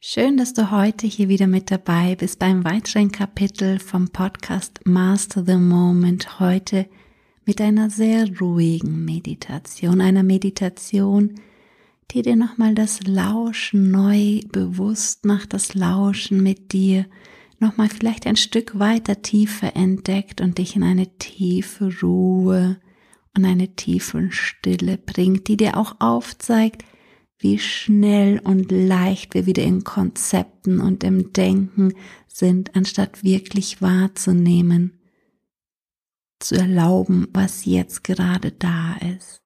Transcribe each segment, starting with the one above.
Schön, dass du heute hier wieder mit dabei bist beim weiteren Kapitel vom Podcast Master the Moment. Heute mit einer sehr ruhigen Meditation, einer Meditation, die dir nochmal das Lauschen neu bewusst macht, das Lauschen mit dir nochmal vielleicht ein Stück weiter tiefer entdeckt und dich in eine tiefe Ruhe und eine tiefe Stille bringt, die dir auch aufzeigt, wie schnell und leicht wir wieder in Konzepten und im Denken sind, anstatt wirklich wahrzunehmen, zu erlauben, was jetzt gerade da ist.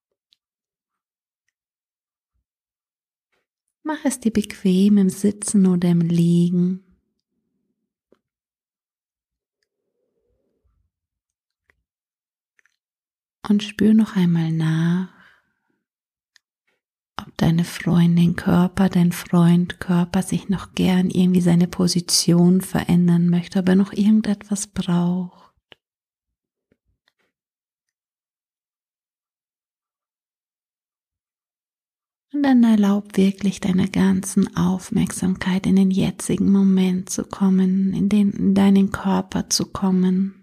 Mach es dir bequem im Sitzen oder im Liegen. Und spür noch einmal nach, ob deine Freundin Körper, dein Freund Körper sich noch gern irgendwie seine Position verändern möchte, ob er noch irgendetwas braucht. Und dann erlaub wirklich deiner ganzen Aufmerksamkeit in den jetzigen Moment zu kommen, in, den, in deinen Körper zu kommen.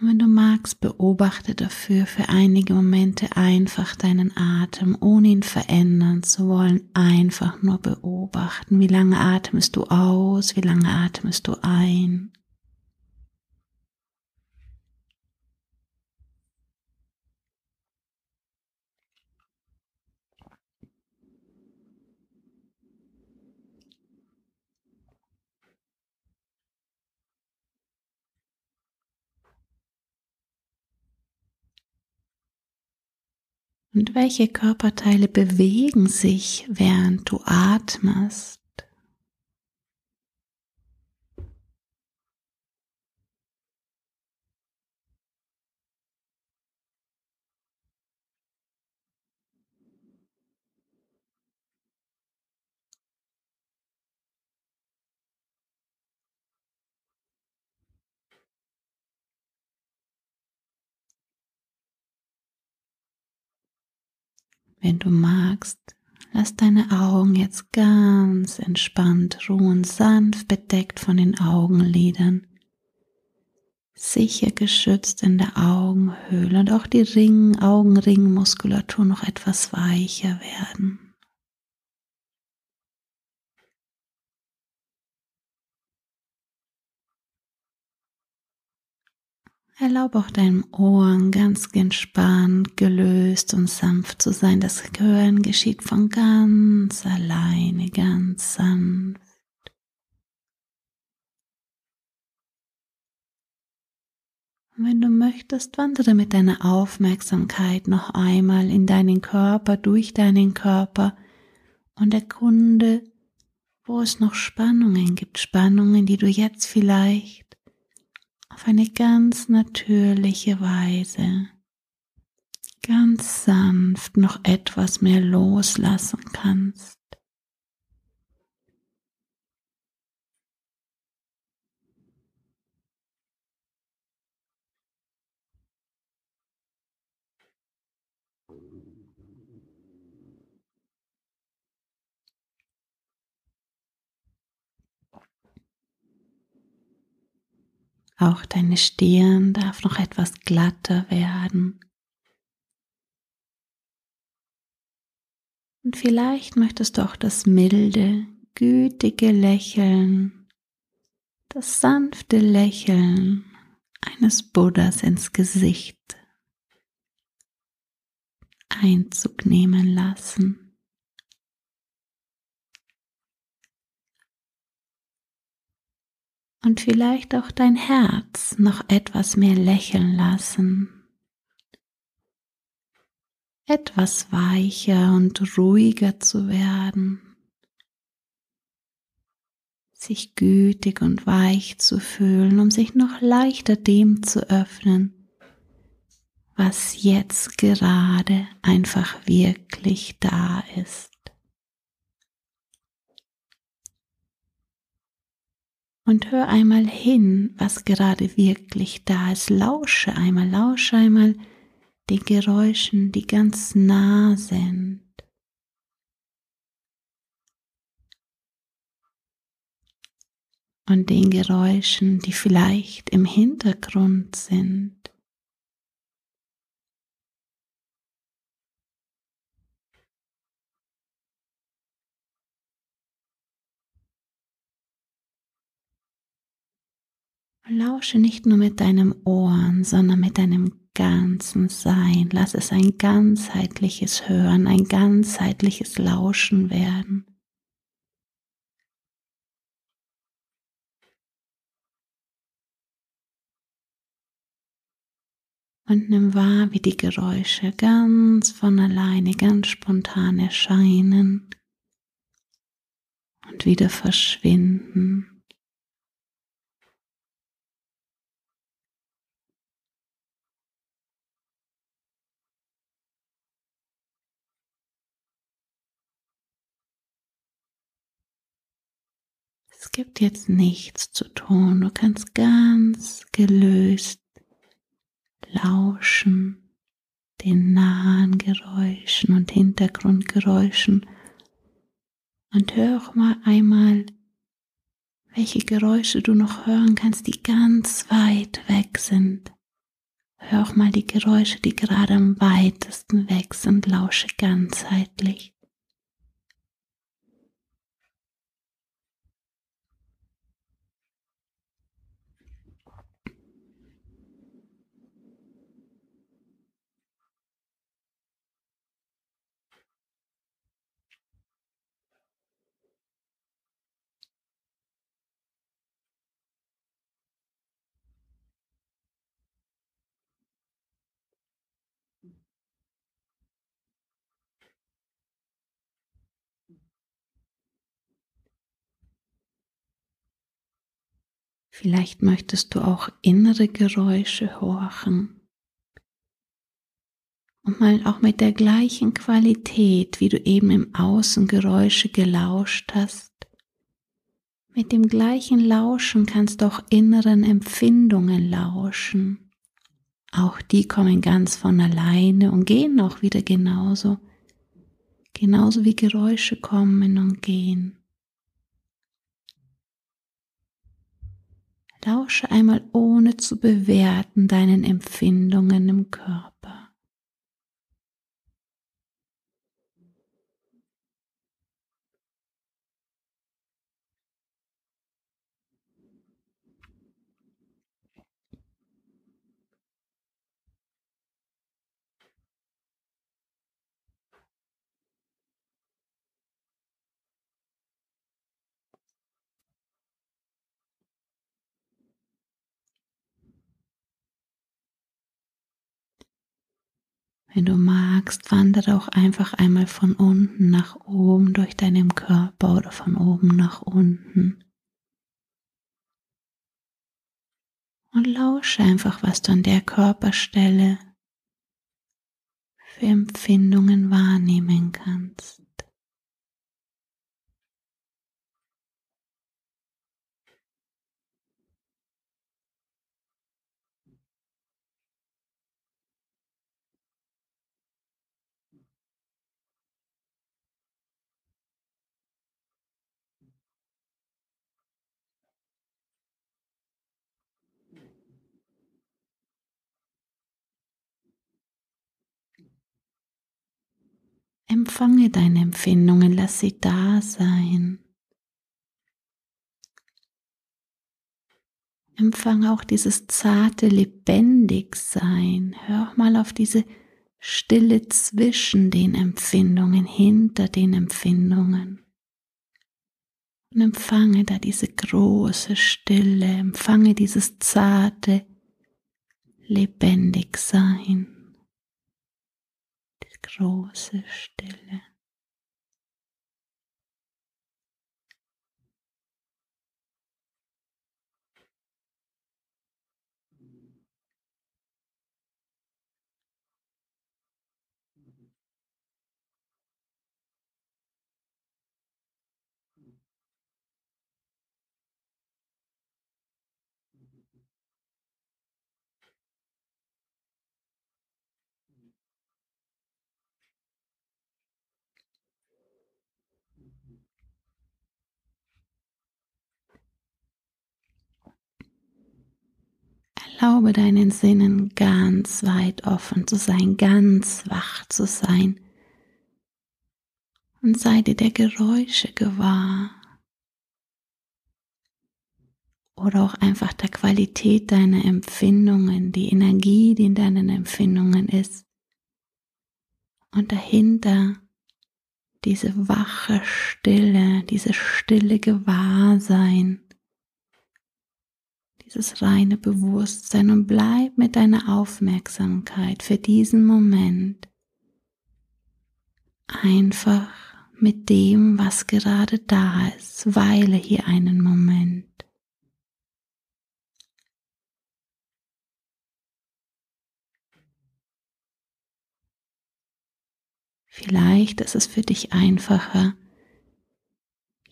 Und wenn du magst, beobachte dafür für einige Momente einfach deinen Atem, ohne ihn verändern zu wollen, einfach nur beobachten. Wie lange atmest du aus? Wie lange atmest du ein? Und welche Körperteile bewegen sich, während du atmest? Wenn du magst, lass deine Augen jetzt ganz entspannt ruhen, sanft bedeckt von den Augenlidern, sicher geschützt in der Augenhöhle und auch die Ring, Augenringmuskulatur noch etwas weicher werden. Erlaub auch deinem Ohren ganz entspannt, gelöst und sanft zu sein. Das Hören geschieht von ganz alleine, ganz sanft. Und wenn du möchtest, wandere mit deiner Aufmerksamkeit noch einmal in deinen Körper, durch deinen Körper und erkunde, wo es noch Spannungen gibt, Spannungen, die du jetzt vielleicht auf eine ganz natürliche Weise, ganz sanft noch etwas mehr loslassen kannst. Auch deine Stirn darf noch etwas glatter werden. Und vielleicht möchtest du auch das milde, gütige Lächeln, das sanfte Lächeln eines Buddhas ins Gesicht Einzug nehmen lassen. Und vielleicht auch dein Herz noch etwas mehr lächeln lassen. Etwas weicher und ruhiger zu werden. Sich gütig und weich zu fühlen, um sich noch leichter dem zu öffnen, was jetzt gerade einfach wirklich da ist. Und hör einmal hin, was gerade wirklich da ist. Lausche einmal, lausche einmal den Geräuschen, die ganz nah sind. Und den Geräuschen, die vielleicht im Hintergrund sind. Lausche nicht nur mit deinem Ohren, sondern mit deinem ganzen Sein. Lass es ein ganzheitliches Hören, ein ganzheitliches Lauschen werden. Und nimm wahr, wie die Geräusche ganz von alleine, ganz spontan erscheinen und wieder verschwinden. Es gibt jetzt nichts zu tun. Du kannst ganz gelöst lauschen den nahen Geräuschen und Hintergrundgeräuschen und hör auch mal einmal, welche Geräusche du noch hören kannst, die ganz weit weg sind. Hör auch mal die Geräusche, die gerade am weitesten weg sind, lausche ganzheitlich. Vielleicht möchtest du auch innere Geräusche horchen. Und mal auch mit der gleichen Qualität, wie du eben im Außen Geräusche gelauscht hast. Mit dem gleichen Lauschen kannst du auch inneren Empfindungen lauschen. Auch die kommen ganz von alleine und gehen auch wieder genauso. Genauso wie Geräusche kommen und gehen. Lausche einmal ohne zu bewerten deinen Empfindungen im Körper. Wenn du magst, wandere auch einfach einmal von unten nach oben durch deinen Körper oder von oben nach unten. Und lausche einfach, was du an der Körperstelle für Empfindungen wahrnehmen kannst. Empfange deine Empfindungen, lass sie da sein. Empfange auch dieses zarte Lebendigsein. Hör mal auf diese Stille zwischen den Empfindungen, hinter den Empfindungen. Und empfange da diese große Stille, empfange dieses zarte Lebendigsein große Stille. Erlaube deinen Sinnen ganz weit offen zu sein, ganz wach zu sein. Und sei dir der Geräusche gewahr. Oder auch einfach der Qualität deiner Empfindungen, die Energie, die in deinen Empfindungen ist. Und dahinter diese wache Stille, diese stille Gewahrsein dieses reine Bewusstsein und bleib mit deiner Aufmerksamkeit für diesen Moment einfach mit dem, was gerade da ist. Weile hier einen Moment. Vielleicht ist es für dich einfacher,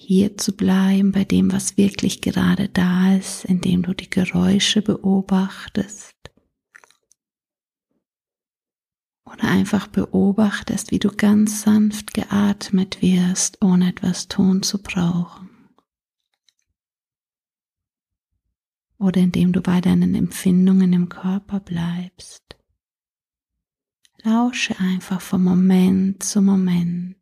hier zu bleiben bei dem, was wirklich gerade da ist, indem du die Geräusche beobachtest. Oder einfach beobachtest, wie du ganz sanft geatmet wirst, ohne etwas tun zu brauchen. Oder indem du bei deinen Empfindungen im Körper bleibst. Lausche einfach von Moment zu Moment.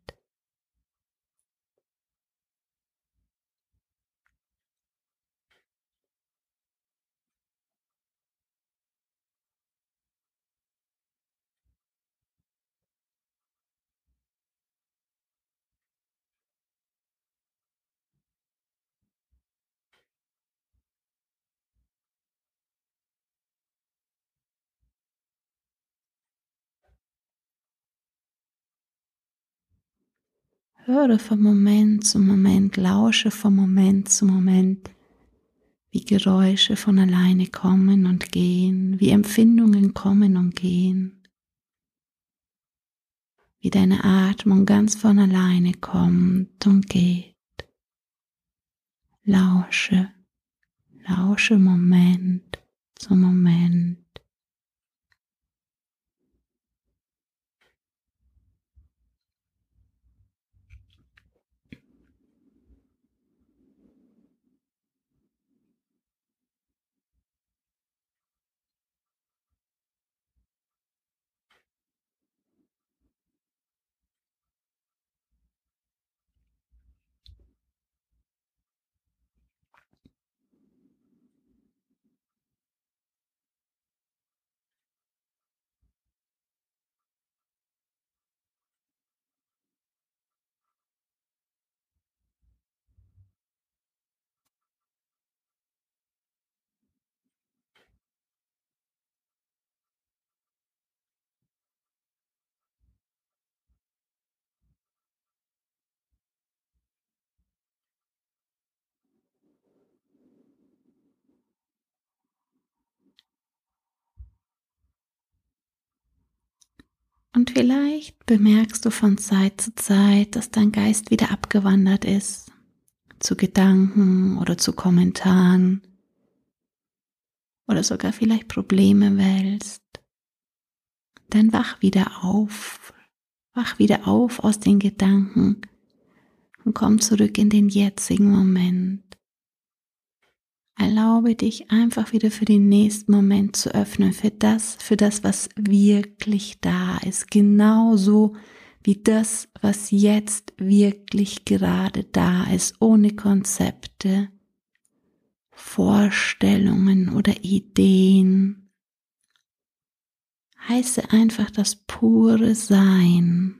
Höre von Moment zu Moment, lausche von Moment zu Moment, wie Geräusche von alleine kommen und gehen, wie Empfindungen kommen und gehen, wie deine Atmung ganz von alleine kommt und geht. Lausche, lausche Moment zu Moment. Und vielleicht bemerkst du von Zeit zu Zeit, dass dein Geist wieder abgewandert ist zu Gedanken oder zu Kommentaren oder sogar vielleicht Probleme wälzt. Dann wach wieder auf, wach wieder auf aus den Gedanken und komm zurück in den jetzigen Moment. Erlaube dich einfach wieder für den nächsten Moment zu öffnen, für das, für das, was wirklich da ist. Genauso wie das, was jetzt wirklich gerade da ist, ohne Konzepte, Vorstellungen oder Ideen. Heiße einfach das pure Sein,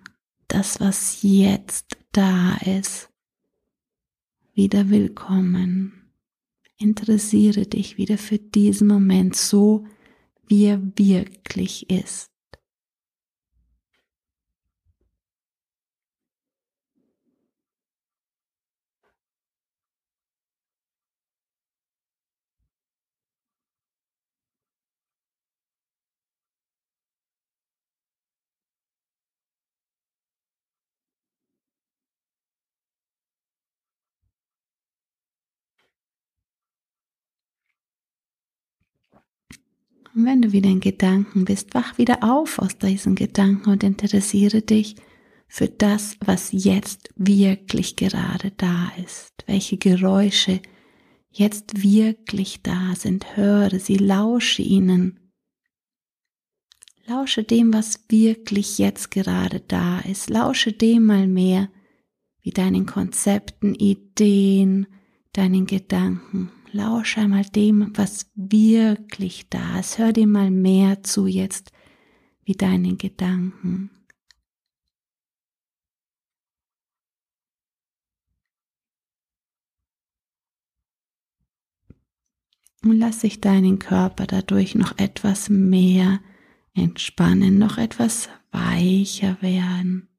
das, was jetzt da ist, wieder willkommen. Interessiere dich wieder für diesen Moment so, wie er wirklich ist. Und wenn du wieder in Gedanken bist, wach wieder auf aus diesen Gedanken und interessiere dich für das, was jetzt wirklich gerade da ist, welche Geräusche jetzt wirklich da sind. Höre sie, lausche ihnen. Lausche dem, was wirklich jetzt gerade da ist. Lausche dem mal mehr, wie deinen Konzepten, Ideen, deinen Gedanken. Lausche einmal dem, was wirklich da ist. Hör dir mal mehr zu jetzt, wie deinen Gedanken. Und lass sich deinen Körper dadurch noch etwas mehr entspannen, noch etwas weicher werden.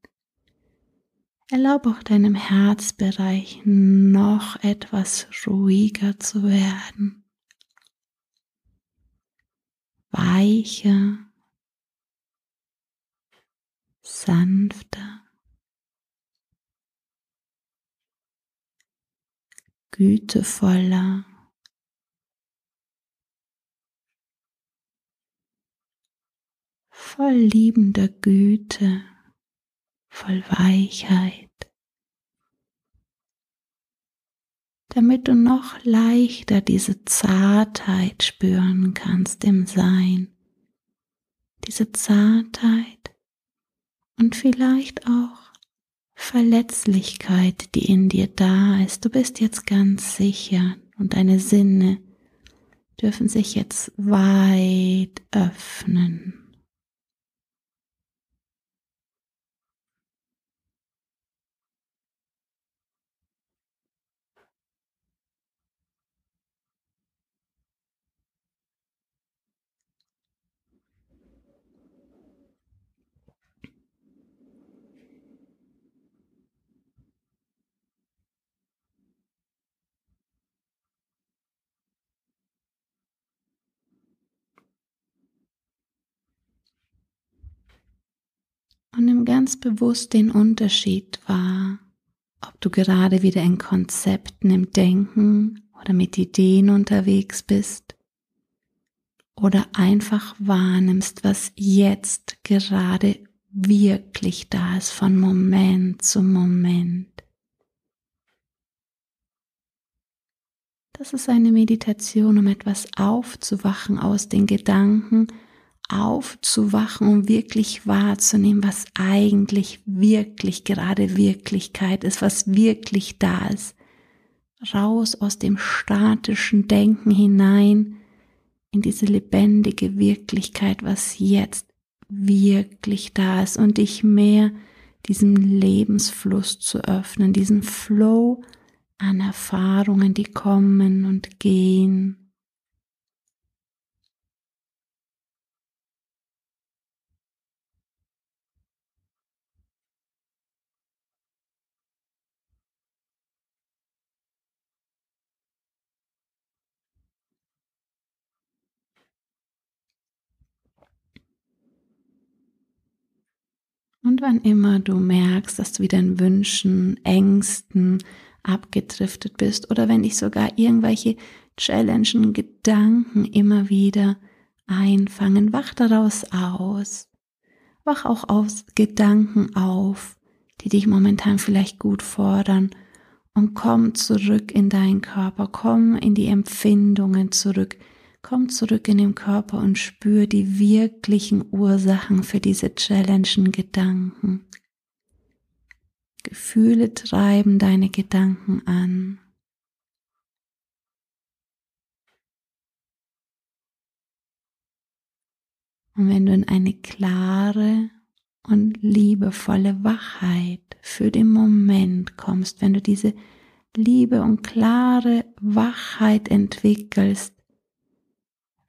Erlaube auch deinem Herzbereich noch etwas ruhiger zu werden. Weicher, sanfter, gütevoller. voll liebender Güte, voll Weichheit, damit du noch leichter diese Zartheit spüren kannst im Sein, diese Zartheit und vielleicht auch Verletzlichkeit, die in dir da ist. Du bist jetzt ganz sicher und deine Sinne dürfen sich jetzt weit öffnen. Und nimm ganz bewusst den Unterschied wahr, ob du gerade wieder in Konzepten im Denken oder mit Ideen unterwegs bist oder einfach wahrnimmst, was jetzt gerade wirklich da ist von Moment zu Moment. Das ist eine Meditation, um etwas aufzuwachen aus den Gedanken, aufzuwachen, um wirklich wahrzunehmen, was eigentlich wirklich gerade Wirklichkeit ist, was wirklich da ist. Raus aus dem statischen Denken hinein in diese lebendige Wirklichkeit, was jetzt wirklich da ist und dich mehr diesem Lebensfluss zu öffnen, diesen Flow an Erfahrungen, die kommen und gehen. Und wann immer du merkst, dass du wieder in Wünschen, Ängsten abgedriftet bist oder wenn dich sogar irgendwelche Challengen, Gedanken immer wieder einfangen, wach daraus aus. Wach auch aus Gedanken auf, die dich momentan vielleicht gut fordern und komm zurück in deinen Körper, komm in die Empfindungen zurück, Komm zurück in den Körper und spür die wirklichen Ursachen für diese challenging Gedanken. Gefühle treiben deine Gedanken an. Und wenn du in eine klare und liebevolle Wachheit für den Moment kommst, wenn du diese Liebe und klare Wachheit entwickelst,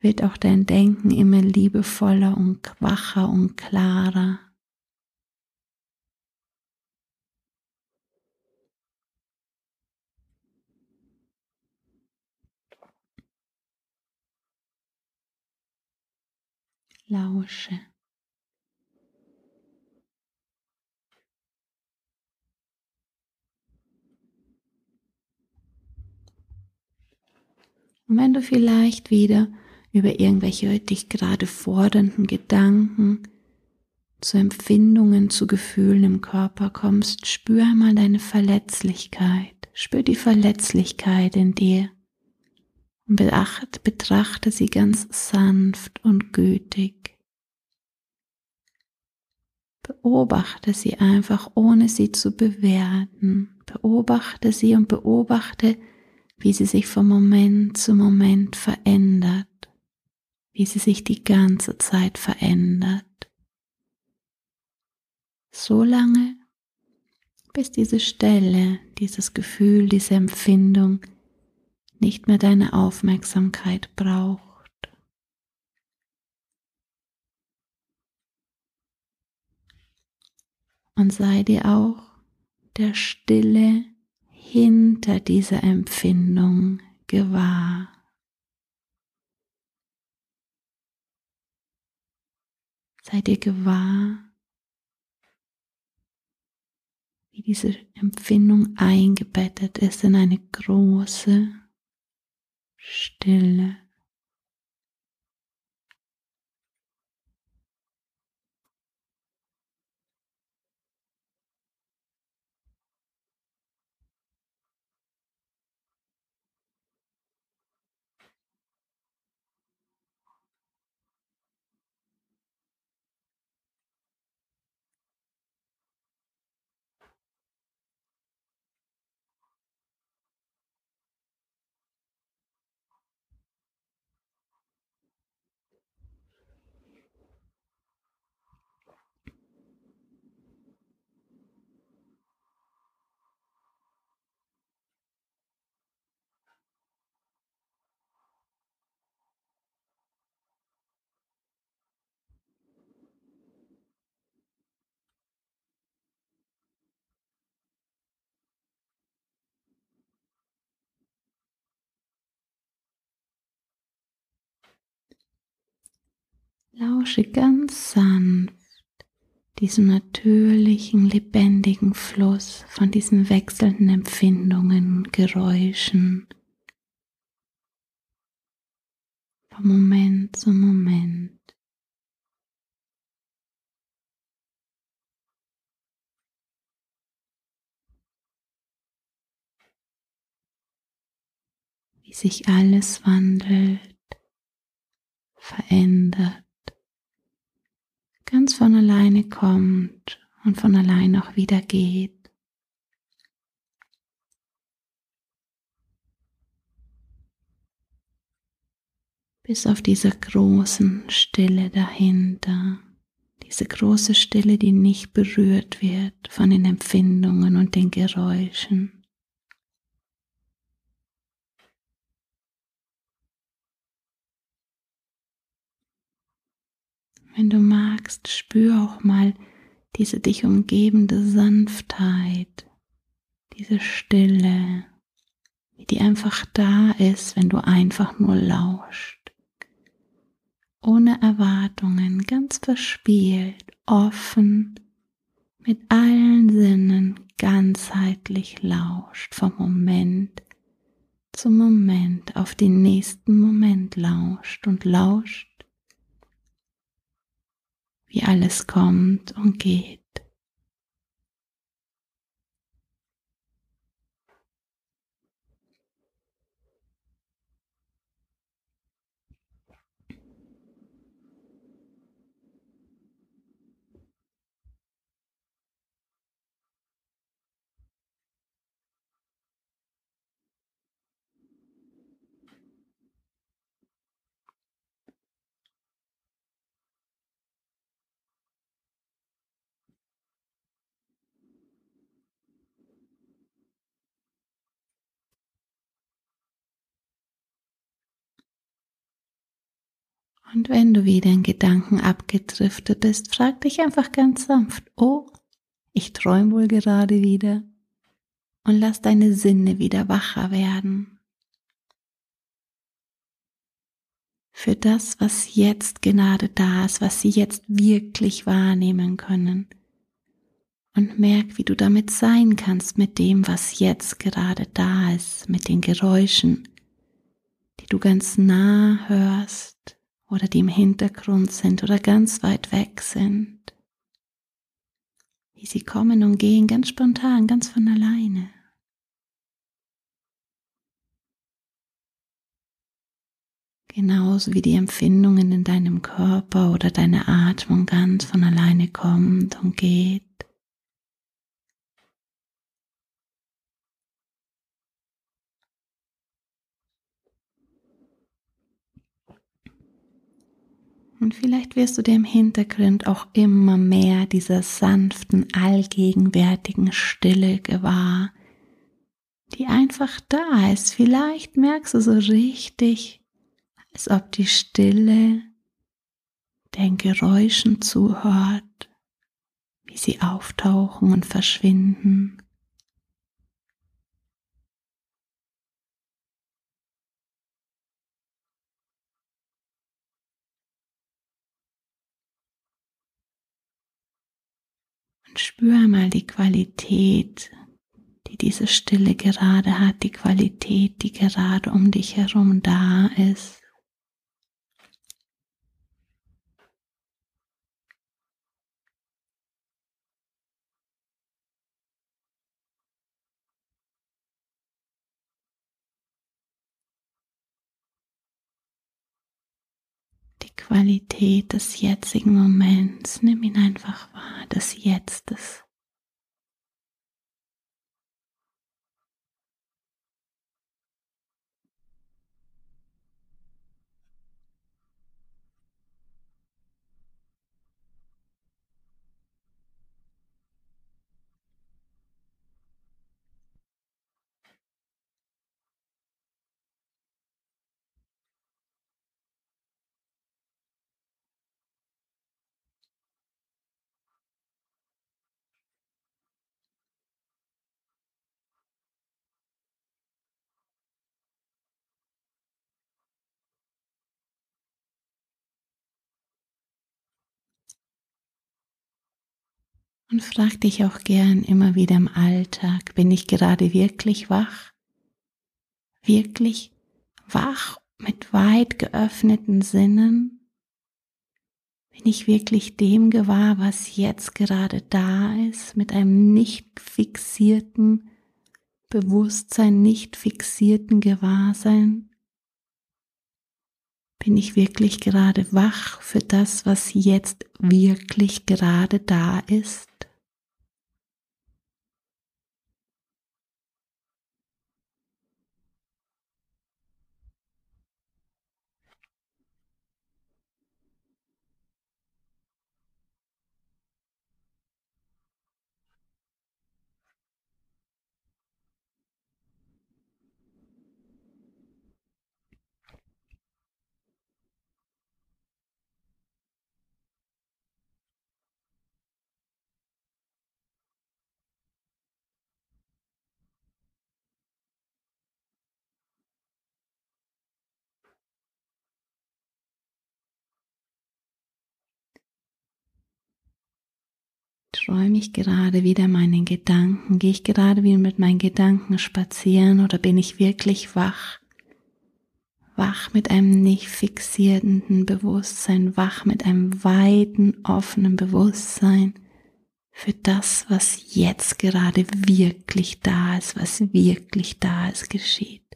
wird auch dein Denken immer liebevoller und wacher und klarer. Lausche. Und wenn du vielleicht wieder über irgendwelche dich gerade fordernden Gedanken, zu Empfindungen, zu Gefühlen im Körper kommst, spür einmal deine Verletzlichkeit, spür die Verletzlichkeit in dir. und betrachte sie ganz sanft und gütig. Beobachte sie einfach, ohne sie zu bewerten. Beobachte sie und beobachte, wie sie sich von Moment zu Moment verändert, wie sie sich die ganze Zeit verändert. So lange, bis diese Stelle, dieses Gefühl, diese Empfindung nicht mehr deine Aufmerksamkeit braucht. Und sei dir auch der Stille hinter dieser Empfindung gewahr. Sei dir gewahr, wie diese Empfindung eingebettet ist in eine große Stille. Lausche ganz sanft diesem natürlichen, lebendigen Fluss von diesen wechselnden Empfindungen, Geräuschen, von Moment zu Moment. Wie sich alles wandelt, verändert ganz von alleine kommt und von allein auch wieder geht. Bis auf diese großen Stille dahinter, diese große Stille, die nicht berührt wird von den Empfindungen und den Geräuschen. Wenn du magst, spür auch mal diese dich umgebende Sanftheit, diese Stille, wie die einfach da ist, wenn du einfach nur lauscht. Ohne Erwartungen, ganz verspielt, offen, mit allen Sinnen ganzheitlich lauscht, vom Moment zum Moment auf den nächsten Moment lauscht und lauscht wie alles kommt und geht. Und wenn du wieder in Gedanken abgedriftet bist, frag dich einfach ganz sanft, oh, ich träume wohl gerade wieder. Und lass deine Sinne wieder wacher werden. Für das, was jetzt gerade da ist, was sie jetzt wirklich wahrnehmen können. Und merk, wie du damit sein kannst mit dem, was jetzt gerade da ist, mit den Geräuschen, die du ganz nah hörst oder die im Hintergrund sind oder ganz weit weg sind. Wie sie kommen und gehen ganz spontan, ganz von alleine. Genauso wie die Empfindungen in deinem Körper oder deine Atmung ganz von alleine kommt und geht. Und vielleicht wirst du dir im Hintergrund auch immer mehr dieser sanften, allgegenwärtigen Stille gewahr, die einfach da ist. Vielleicht merkst du so richtig, als ob die Stille den Geräuschen zuhört, wie sie auftauchen und verschwinden. Spür mal die Qualität, die diese Stille gerade hat, die Qualität, die gerade um dich herum da ist. Qualität des jetzigen Moments. Nimm ihn einfach wahr, des Jetztes. Und frag dich auch gern immer wieder im Alltag, bin ich gerade wirklich wach? Wirklich wach mit weit geöffneten Sinnen? Bin ich wirklich dem gewahr, was jetzt gerade da ist, mit einem nicht fixierten Bewusstsein, nicht fixierten Gewahrsein? Bin ich wirklich gerade wach für das, was jetzt wirklich gerade da ist? Träume ich gerade wieder meinen Gedanken? Gehe ich gerade wieder mit meinen Gedanken spazieren oder bin ich wirklich wach? Wach mit einem nicht fixierenden Bewusstsein, wach mit einem weiten, offenen Bewusstsein für das, was jetzt gerade wirklich da ist, was wirklich da ist, geschieht.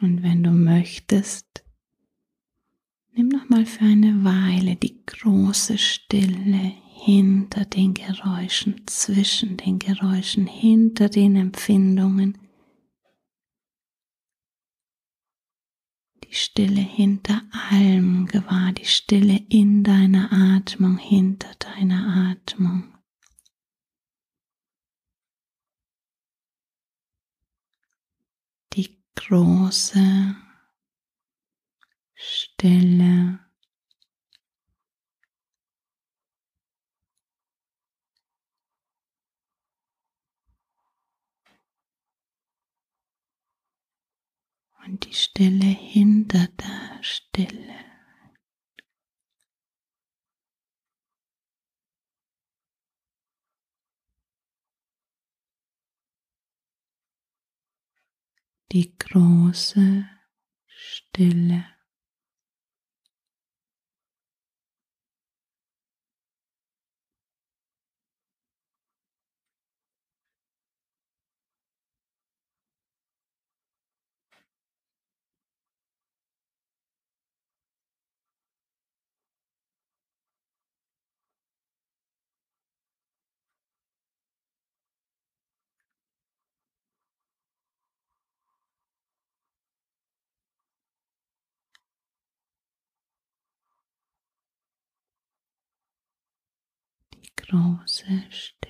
Und wenn du möchtest, nimm noch mal für eine Weile die große Stille hinter den Geräuschen, zwischen den Geräuschen, hinter den Empfindungen. Die Stille hinter allem gewahr, die Stille in deiner Atmung, hinter deiner Atmung. Große Stille. Und die Stille hinter der Stille. Die große Stille. Große Stille.